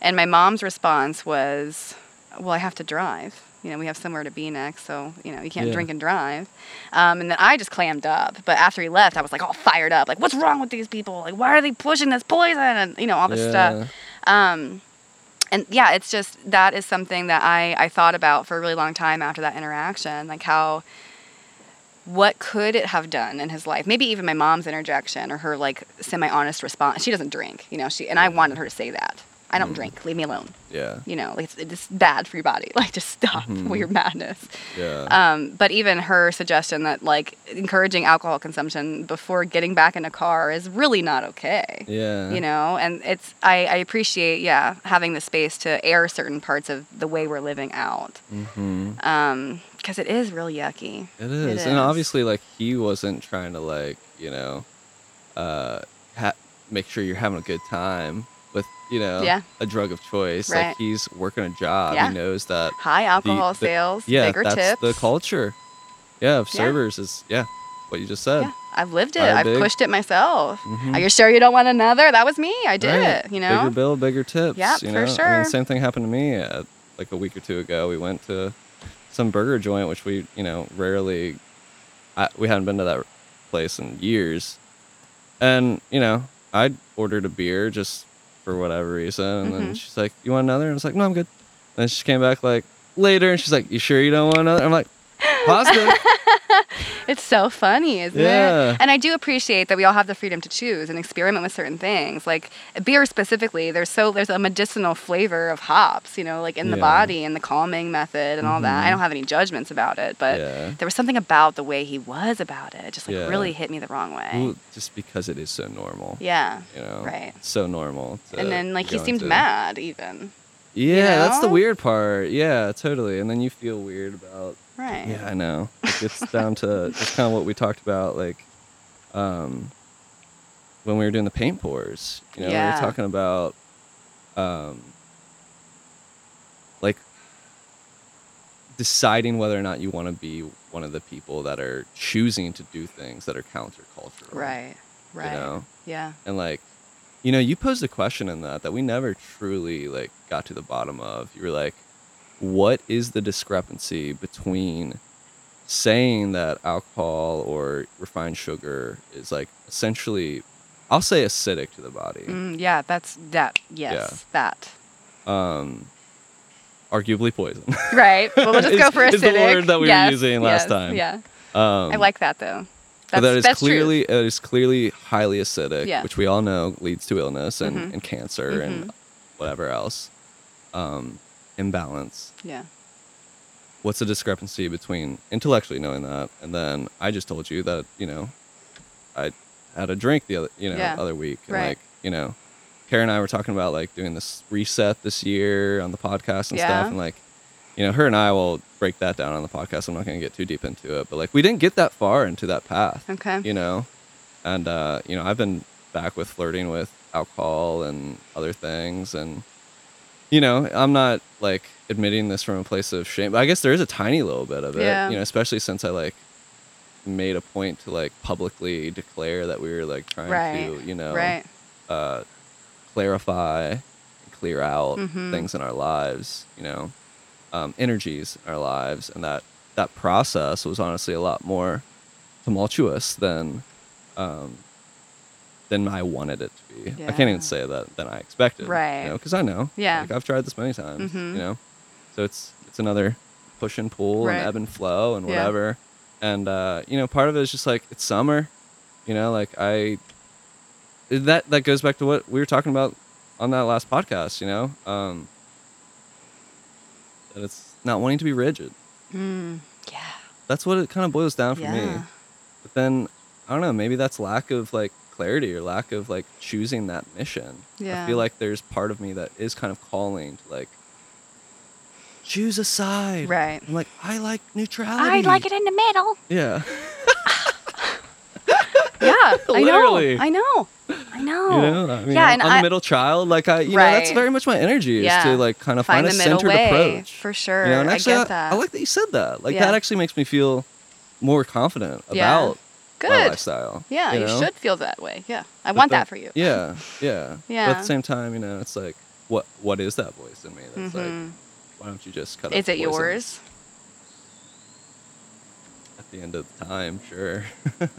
and my mom's response was, "Well, I have to drive. You know, we have somewhere to be next, so you know you can't Yeah. drink and drive." Um, and then I just clammed up. But after he left, I was like all fired up, like, "What's wrong with these people? Like, why are they pushing this poison?" And you know all this stuff. Um, and yeah, it's just that is something that I, I thought about for a really long time after that interaction. Like, how, what could it have done in his life? Maybe even my mom's interjection or her like semi honest response. She doesn't drink, you know, she, and I wanted her to say that. I don't Mm. drink, leave me alone. yeah You know, like it's, it's bad for your body. Like, just stop Mhm. with your madness. yeah Um, but even her suggestion that like encouraging alcohol consumption before getting back in a car is really not okay yeah you know and it's I, I appreciate yeah having the space to air certain parts of the way we're living out mm-hmm. um because it is really yucky It is. It And obviously like he wasn't trying to like, you know, uh ha- make sure you're having a good time you know, Yeah. a drug of choice. Right. Like he's working a job. Yeah. He knows that high alcohol the- sales yeah, bigger that's tips the culture. Yeah, of Yeah. servers is yeah, what you just said. yeah i've lived it High i've big. pushed it myself Mhm. are you sure you don't want another that was me i did Right. it you know Bigger bill, bigger tips. Yeah, you for know? I mean, sure. same thing happened to me uh, like a week or two ago. We went to some burger joint, which we, you know, rarely, I, we hadn't been to that place in years. And, you know, I ordered a beer just for whatever reason. And then Mhm. she's like, You want another? And I was like, No, I'm good. And then she came back like later and she's like, You sure you don't want another? I'm like, Positive. It's so funny, isn't Yeah. it? And I do appreciate that we all have the freedom to choose and experiment with certain things. Like beer specifically, there's so there's a medicinal flavor of hops, you know, like in the body and the calming method and all that. I Mhm. don't have any judgments about it, but yeah. there was something about the way he was about it. It just like Yeah. really hit me the wrong way. Well, just because it is so normal. Yeah. You know, Right. So normal. And then like he seemed into- mad even. Yeah, that's the weird part. Yeah, totally. And then you feel weird about. Right. Yeah, I know. It gets down to just kind of what we talked about, like, um, when we were doing the paint pours. You know, we Yeah. were talking about, um, like, deciding whether or not you want to be one of the people that are choosing to do things that are countercultural. Right. Right. You know, Yeah. and like you know you posed a question in that that we never truly like got to the bottom of you were like what is the discrepancy between saying that alcohol or refined sugar is like essentially i'll say acidic to the body Mm, yeah, that's that. Yes, that. um arguably poison Right. Well, we'll just go for acidic. is the word that we were using last yes, time. Yeah. um I like that though. That's, that is that's clearly it is clearly highly acidic, Yeah. which we all know leads to illness and, Mhm. and cancer and whatever else. Um, imbalance. Yeah. What's the discrepancy between intellectually knowing that and then I just told you that you know I had a drink the other you know Yeah. other week and Right. like you know Karen and I were talking about like doing this reset this year on the podcast and Yeah. stuff and like you know her and I will break that down on the podcast. I'm not going to get too deep into it, but like we didn't get that far into that path Okay. you know and uh you know i've been back with flirting with alcohol and other things and you know i'm not like admitting this from a place of shame but i guess there is a tiny little bit of it Yeah. you know especially since i like made a point to like publicly declare that we were like trying Right. to you know Right. uh clarify clear out Mhm. things in our lives you know um, energies in our lives and that that process was honestly a lot more tumultuous than um, than I wanted it to be. I can't even say that than I expected. Right. You know, because I know. Yeah. Like I've tried this many times. Mhm. You know, so it's it's another push and pull Right. and ebb and flow and Yeah. whatever. And uh, you know, part of it is just like it's summer. You know, like I that that goes back to what we were talking about on that last podcast. You know, um, that it's not wanting to be rigid. Mm, yeah. That's what it kind of boils down for me. Yeah. But then I don't know, maybe that's lack of like clarity or lack of like choosing that mission. Yeah. I feel like there's part of me that is kind of calling to like choose a side. Right. I'm like, I like neutrality. I like it in the middle. Yeah. Yeah, I know. I know. I know. You know, I mean, yeah, I'm, and I'm I, the middle child. Like I, you know, that's very much my energy is Yeah. to like kind of find, find a the middle centered way approach. for sure. You know, and I actually, get that. I like that you said that. Like Yeah. that actually makes me feel more confident Yeah. About my Good. lifestyle. Yeah, you, know? should feel that way. Yeah, I But want then- that for you. Yeah, yeah. But at the same time, you know, it's like, what what is that voice in me? That's like, Mhm. why don't you just cut? Is it yours? At the end of the time, sure. but,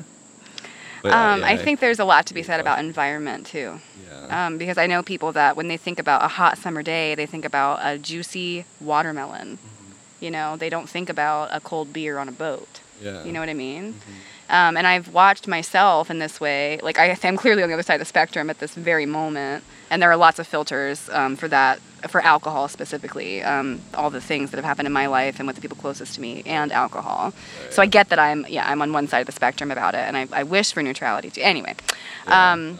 uh, Um, yeah, I think there's a lot to be said about environment too. Yeah. Um, because I know people that when they think about a hot summer day, they think about a juicy watermelon. Mm-hmm. You know, they don't think about a cold beer on a boat. yeah. You know what I mean? Mhm. Um, and I've watched myself in this way. Like I, I'm clearly on the other side of the spectrum at this very moment, and there are lots of filters um, for that, for alcohol specifically. Um, all the things that have happened in my life and with the people closest to me, and alcohol. So I get that I'm, yeah, I'm on one side of the spectrum about it, and I, I wish for neutrality too. Anyway, Yeah. um,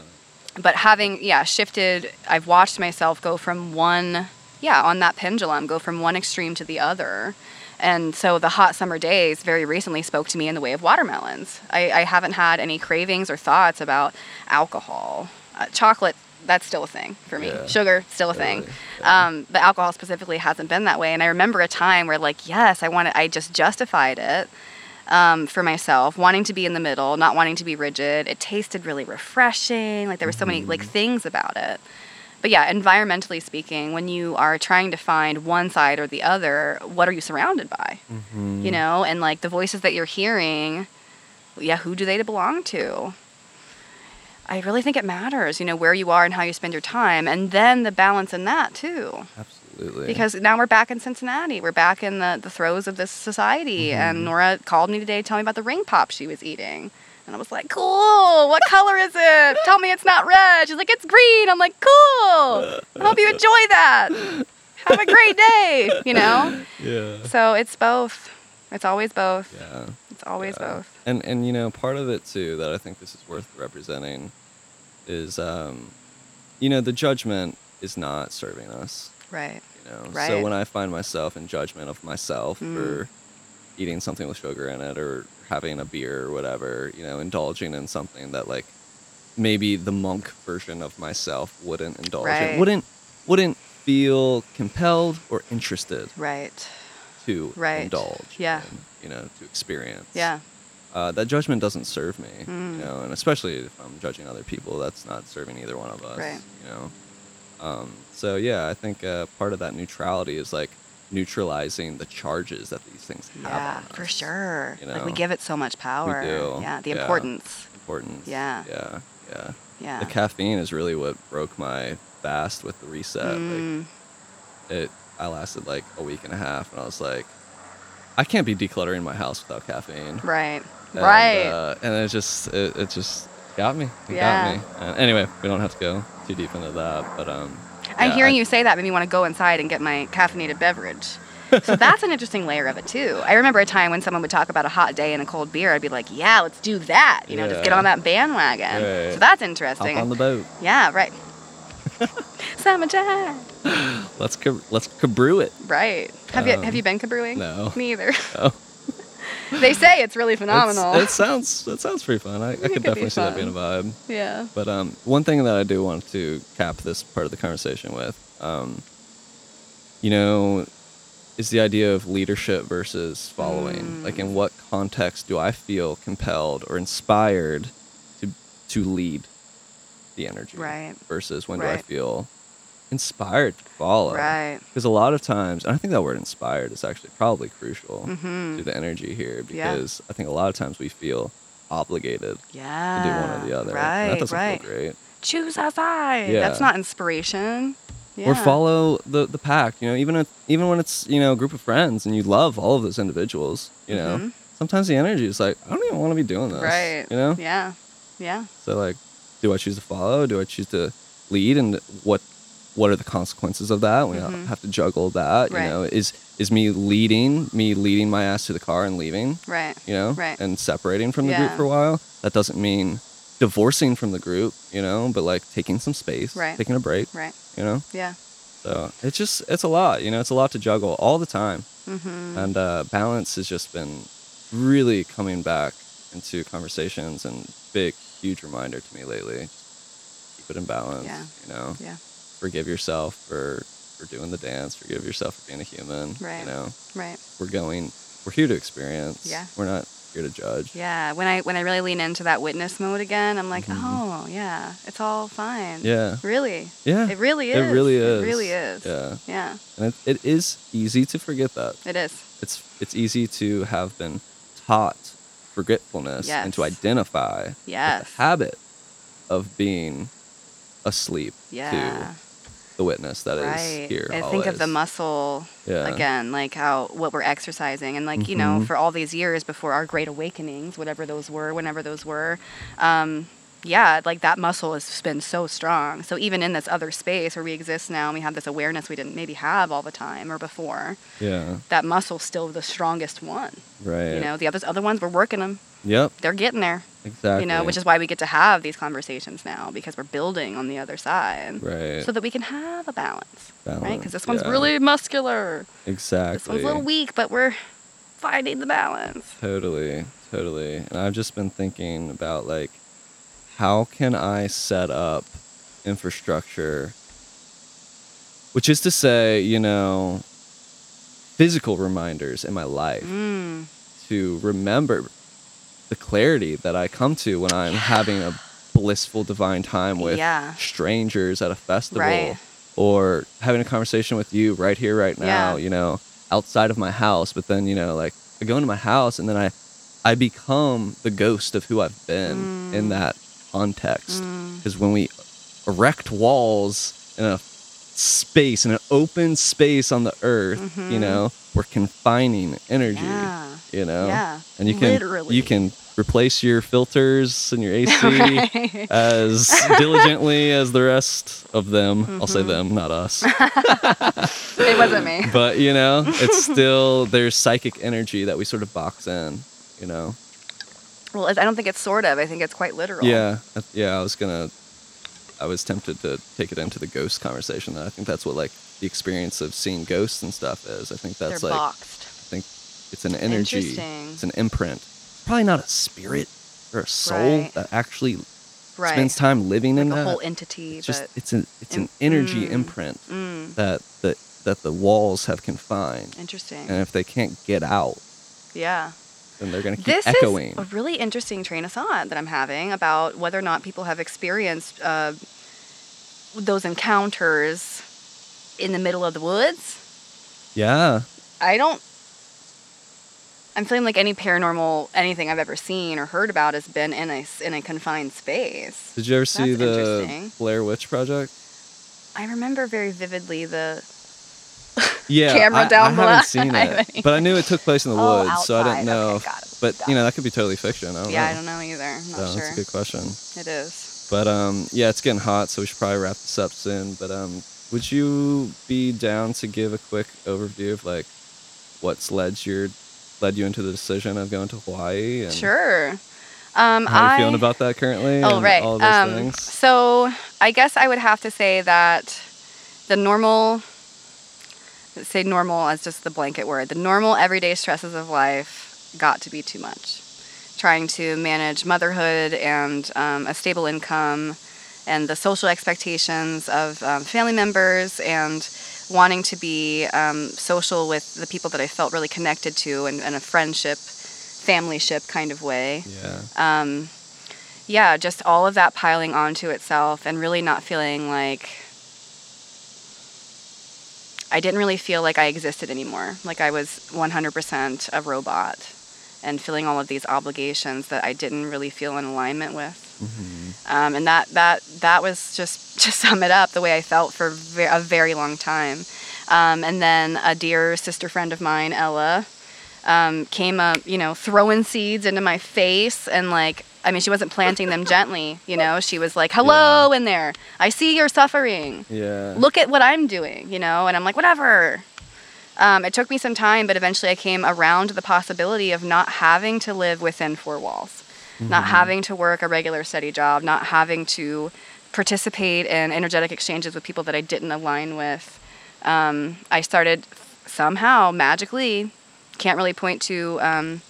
but having, yeah, shifted, I've watched myself go from one, yeah, on that pendulum, go from one extreme to the other. And so the hot summer days very recently spoke to me in the way of watermelons. I, I haven't had any cravings or thoughts about alcohol. Uh, chocolate, that's still a thing for me. Yeah. Sugar, still a thing. Yeah. Um, but alcohol specifically hasn't been that way. And I remember a time where, like, yes, I wanted, I just justified it um, for myself, wanting to be in the middle, not wanting to be rigid. It tasted really refreshing. Like there were so many like Mm-hmm. things about it. But yeah, environmentally speaking, when you are trying to find one side or the other, what are you surrounded by? Mhm. You know, and like the voices that you're hearing, yeah, who do they belong to? I really think it matters, you know, where you are and how you spend your time, and then the balance in that too Absolutely. because now we're back in Cincinnati. We're back in the, the throes of this society. Mm-hmm. And Nora called me today to tell me about the ring pop she was eating. And I was like, cool. What color is it? Tell me it's not red. She's like, it's green. I'm like, cool. I hope you enjoy that. Have a great day, you know? yeah. So it's both. It's always both. Yeah. It's always Yeah. both. And and you know, part of it too that I think this is worth representing is um you know, the judgment is not serving us, Right. you know. Right. So when I find myself in judgment of myself Mm. for eating something with sugar in it or having a beer or whatever, you know, indulging in something that like maybe the monk version of myself wouldn't indulge Right. in. Wouldn't wouldn't feel compelled or interested Right. to Right. indulge Yeah. in, you know, to experience Yeah. uh, that judgment doesn't serve me, Mm. you know, and especially if I'm judging other people, that's not serving either one of us, Right. you know. Um, so yeah, I think uh, part of that neutrality is like neutralizing the charges that these things have. Yeah, for sure. you Like we give it so much power. We do, Yeah. The yeah. importance. Importance. Yeah. Yeah. Yeah. Yeah. The caffeine is really what broke my fast with the reset. Mm. Like it, I lasted like a week and a half, and I was like, I can't be decluttering my house without caffeine. Right. And, right. Uh, and it just it, it just got me. It Yeah. got me. Uh, anyway, we don't have to go too deep into that, but um. I'm yeah, hearing I- you say that made me want to go inside and get my caffeinated beverage. so that's an interesting layer of it too. I remember a time when someone would talk about a hot day and a cold beer. I'd be like, "Yeah, let's do that." You know, just get on that bandwagon. Right. So that's Hop interesting. on the boat. yeah, right. Summer jam. Let's ca- let's cabrew it. Right. Have you Um, have you been cabrewing? no. Me either. Oh, they say it's really it's- phenomenal. It sounds it sounds pretty fun. I, I could could definitely see that being a vibe. yeah. But um, one thing that I do want to cap this part of the conversation with, um, you know, is the idea of leadership versus following. Mm. Like, in what context do I feel compelled or inspired to to lead the energy? Right. Versus when do I feel inspired to follow? Right. Because a lot of times, and I think that word inspired is actually probably crucial Mhm. to the energy here Yeah. because I think a lot of times we feel obligated Yeah. to do one or the other. Right. that doesn't right. feel great. Choose a side. Yeah. That's not inspiration. Yeah. Or follow the the pack. You know, even if, even when it's you know a group of friends and you love all of those individuals. You know, Mhm. sometimes the energy is like I don't even want to be doing this. Right. You know. Yeah. Yeah. So like, do I choose to follow? Do I choose to lead? And what what are the consequences of that? We Mhm. have to juggle that. Right. You know, is is me leading me leading my ass to the car and leaving? Right. You know, Right. and separating from the group for a while. That doesn't mean divorcing from the group. You know, but like taking some space, Right. taking a break. Right. You know, Yeah. so it's just it's a lot. You know, it's a lot to juggle all the time, Mm-hmm. and uh, balance has just been really coming back into conversations and big huge reminder to me lately. Keep it in balance. Yeah. You know, Yeah. Forgive yourself for for doing the dance. Forgive yourself for being a human. Right. You know, Right. we're going. We're here to experience. Yeah. We're not here to judge. Yeah. When I when I really lean into that witness mode again, I'm like, Mhm. oh yeah, it's all fine. Yeah. Really. Yeah. It really is. It really is. It really is. Yeah. Yeah. And it, it is easy to forget that. It is. It's it's easy to have been taught forgetfulness and to identify Yes. the habit of being asleep Yeah. to the witness that is right. here. I think of the muscle Yeah. again, like how what we're exercising, and like you know, Mhm. for all these years before our great awakenings, whatever those were, whenever those were, um, yeah, like that muscle has been so strong. So even in this other space where we exist now, and we have this awareness we didn't maybe have all the time or before. Yeah. That muscle's still the strongest one. Right. You know, the others, other ones, we're working them. Yep. They're getting there. Exactly. You know, which is why we get to have these conversations now because we're building on the other side. right. So that we can have a balance, balance right? Because this one's yeah. really muscular. exactly. This one's a little weak, but we're finding the balance. Totally, totally. And I've just been thinking about like, how can I set up infrastructure, which is to say, you know, physical reminders in my life Mm. to remember the clarity that I come to when I'm having a blissful divine time with Yeah. strangers at a festival Right. or having a conversation with you right here right now, Yeah. you know, outside of my house, but then, you know, like I go into my house and then I I become the ghost of who I've been in Mm. that context. Mm. Because when we erect walls in a space, in an open space on the earth, you Mhm. know, we're confining energy Yeah. you know Yeah. and you can Literally. you can replace your filters and your AC Right. as diligently as the rest of them I'll say Mhm. them not us it wasn't me. but you know it's still there's psychic energy that we sort of box in you know Well, I don't think it's sort of. I think it's quite literal. yeah yeah I was gonna I was tempted to take it into the ghost conversation I think that's what like the experience of seeing ghosts and stuff is I think that's They're like boxed. I think it's an energy. Interesting. It's an imprint. Probably not a spirit or a soul Right. that actually Right. spends time living in like a that. whole entity. it's just but, it's an it's an energy mm. imprint mm, that the that the walls have confined. interesting. And if they can't get out, yeah. Then they're gonna keep This echoing. is a really interesting train of thought that I'm having about whether or not people have experienced uh, those encounters in the middle of the woods. yeah. I don't. I'm feeling like any paranormal anything I've ever seen or heard about has been in a in a confined space. Did you ever see the. Blair Witch Project? I remember very vividly the Yeah, Camera I, down I below. haven't seen it, but I knew it took place in the Oh, woods, so I outside. didn't know. Okay, but you know, that could be totally fiction. I don't yeah. know. I don't know either. I'm So sure. That's a good question. It is. But um, yeah, it's getting hot, so we should probably wrap this up soon. But um, would you be down to give a quick overview of like what's led your led you into the decision of going to Hawaii and Sure. Um, how are you I, feeling about that currently? Oh, right. all those Um, things. so I guess I would have to say that the normal, say normal as just the blanket word, the normal everyday stresses of life got to be too much. Trying to manage motherhood and um, a stable income and the social expectations of um, family members and wanting to be um, social with the people that I felt really connected to and, and a friendship, family ship kind of way Yeah. um, yeah, just all of that piling onto itself and really not feeling like I didn't really feel like I existed anymore. Like I was 100% a robot. and feeling all of these obligations that I didn't really feel in alignment with. Mm-hmm. Um, and that that that was just to sum it up the way I felt for ve- a very long time. Um, and then a dear sister friend of mine, Ella, um, came up, you know, throwing seeds into my face and like. I mean, she wasn't planting them gently, you know. She was like, "Hello, in there. I see you're suffering. Yeah. Look at what I'm doing," you know. And I'm like, "Whatever." Um, it took me some time, but eventually I came around the possibility of not having to live within four walls not having to work a regular steady job, not having to participate in energetic exchanges with people that I didn't align with. Um, I started somehow magically, can't really point to um,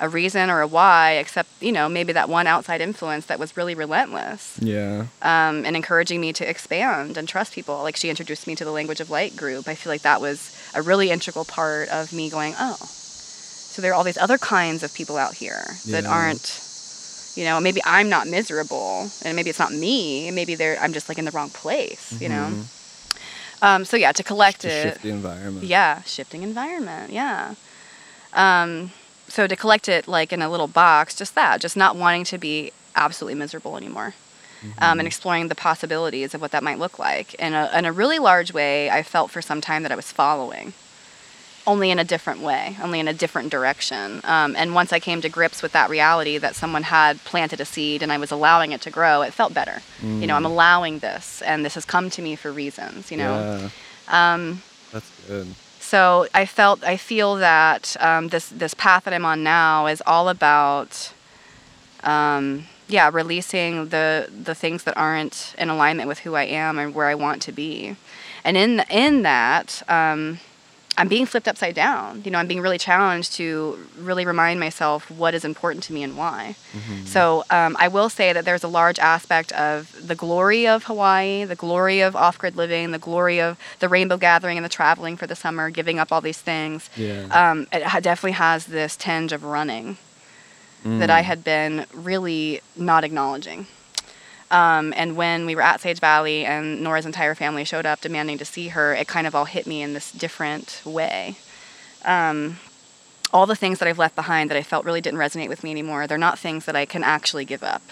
a reason or a why, except you know maybe that one outside influence that was really relentless Yeah. um, and encouraging me to expand and trust people. Like she introduced me to the Language of Light group. I feel like that was a really integral part of me going, oh, so there are all these other kinds of people out here that Yeah. aren't, you know, maybe I'm not miserable and maybe it's not me. Maybe they're, I'm just like in the wrong place, you know? Um, so yeah, to collect Mm-hmm. To it. shift the environment. Yeah, shifting environment. Yeah. Um, so to collect it like in a little box, just that, just not wanting to be absolutely miserable anymore. Um, and exploring the possibilities of what that might look like. In a, in a really large way, I felt for some time that I was following, only in a different way, only in a different direction. Um, and once I came to grips with that reality that someone had planted a seed and I was allowing it to grow, it felt better. You know, I'm allowing this, and this has come to me for reasons, you know. Yeah. Um, That's good. So I felt I feel that um, this this path that I'm on now is all about um, yeah releasing the the things that aren't in alignment with who I am and where I want to be, and in in that. Um, I'm being flipped upside down. You know, I'm being really challenged to really remind myself what is important to me and why. So um, I will say that there's a large aspect of the glory of Hawaii, the glory of off-grid living, the glory of the rainbow gathering and the traveling for the summer, giving up all these things. Yeah. Um, it ha- definitely has this tinge of running that I had been really not acknowledging. Um, and when we were at Sage Valley and Nora's entire family showed up demanding to see her, it kind of all hit me in this different way. Um, all the things that I've left behind that I felt really didn't resonate with me anymore, they're not things that I can actually give up.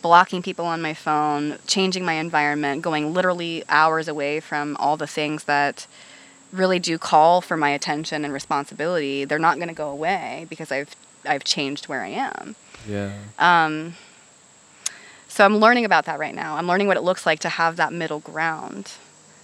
Blocking people on my phone, changing my environment, going literally hours away from all the things that really do call for my attention and responsibility, they're not going to go away because I've I've changed where I am. Yeah. Um, so I'm learning about that right now. I'm learning what it looks like to have that middle ground.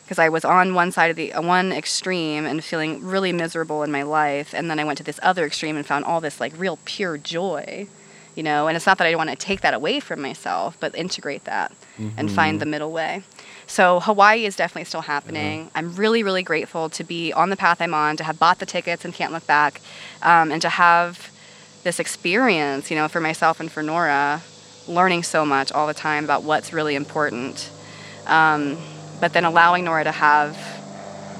Because I was on one side of the uh, one extreme and feeling really miserable in my life, and then I went to this other extreme and found all this like real pure joy, you know. And it's not that I want to take that away from myself, but integrate that and find the middle way. So Hawaii is definitely still happening. I'm really, really grateful to be on the path I'm on, to have bought the tickets and can't look back, um, and to have this experience, you know, for myself and for Nora, learning so much all the time about what's really important. Um, but then allowing Nora to have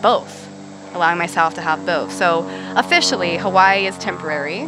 both, allowing myself to have both. So officially, Hawaii is temporary.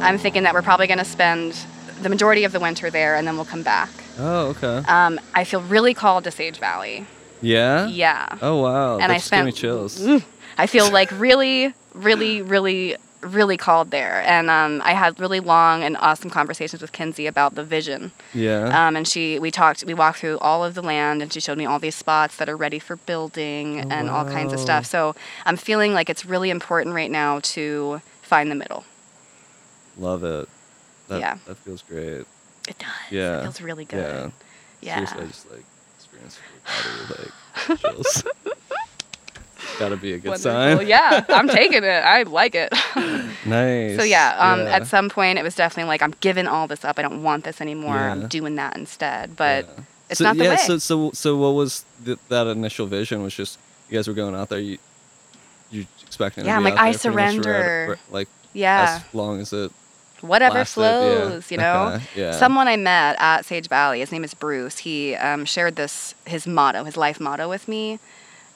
I'm thinking that we're probably going to spend the majority of the winter there and then we'll come back. Oh, okay. Um, I feel really called to Sage Valley. yeah. Yeah. Oh wow. And I That's giving me spent- chills. I feel like really, really, really, really called there. And um, I had really long and awesome conversations with Kinsey about the vision. Yeah. Um, and she, we talked, we walked through all of the land, and she showed me all these spots that are ready for building Oh, and all kinds of stuff. So I'm feeling like it's really important right now to find the middle. Love it. That, yeah. That feels great. It does. Yeah. It feels really good. Yeah. Seriously, I just like experienced body like chills. Gotta be a good Wonderful. sign. yeah, I'm taking it. I like it. Nice. So yeah, um, Yeah. at some point it was definitely like I'm giving all this up. I don't want this anymore. Yeah. I'm doing that instead. But Yeah. it's so, not the yeah, way. So so so what was th- that initial vision? Was just you guys were going out there. You you expecting? to Yeah, I'm like, I surrender. like yeah, as long as it whatever lasted, yeah. flows. You know. Yeah. Someone I met at Sage Valley, his name is Bruce. He um, shared this his motto, his life motto, with me.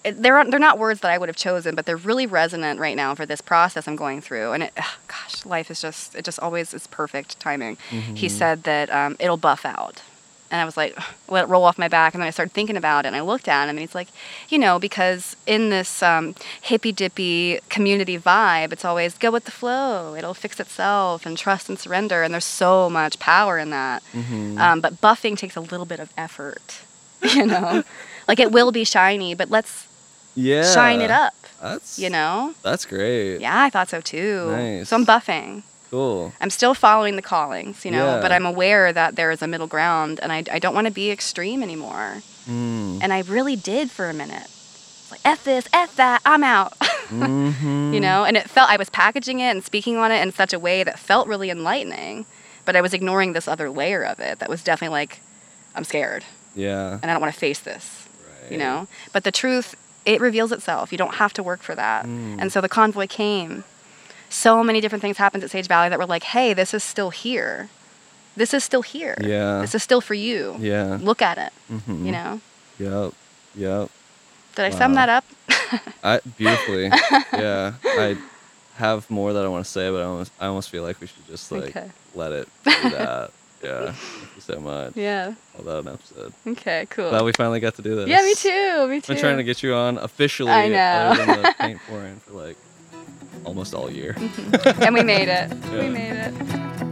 They're they're not words that I would have chosen, but they're really resonant right now for this process I'm going through. And it, ugh, gosh, life is just it just always is perfect timing. Mm-hmm. He said that um, it'll buff out. And I was like, let it roll off my back. And then I started thinking about it and I looked at him and he's like, you know, because in this um, hippy dippy community vibe, it's always go with the flow, it'll fix itself, and trust and surrender. And there's so much power in that. Mm-hmm. Um, but buffing takes a little bit of effort, you know? like it will be shiny, but let's Yeah. shine it up, That's you know? That's great. Yeah, I thought so too. Nice. So I'm buffing. Cool. I'm still following the callings, you know, Yeah. but I'm aware that there is a middle ground and I, I don't want to be extreme anymore. Mm. And I really did for a minute. It's like, F this, F that, I'm out. hmm you know, and it felt, I was packaging it and speaking on it in such a way that felt really enlightening, but I was ignoring this other layer of it that was definitely like, I'm scared Yeah. and I don't want to face this, Right. you know? But the truth, it reveals itself. You don't have to work for that. Mm. And so the convoy came. So many different things happened at Sage Valley that were like, hey, this is still here. This is still here. Yeah. This is still for you. Yeah. Look at it. Mm-hmm. You know? Yep. Yep. Did I sum that up? I beautifully. yeah. I have more that I want to say, but I almost I almost feel like we should just like Okay. let it do that. Yeah. Thank you so much. Yeah. Well, that an episode. Okay, cool. Glad we finally got to do this. yeah, me too. Me too. I've been trying to get you on officially I know. other than the paint pouring for like almost all year. and we made it. Yeah. We made it.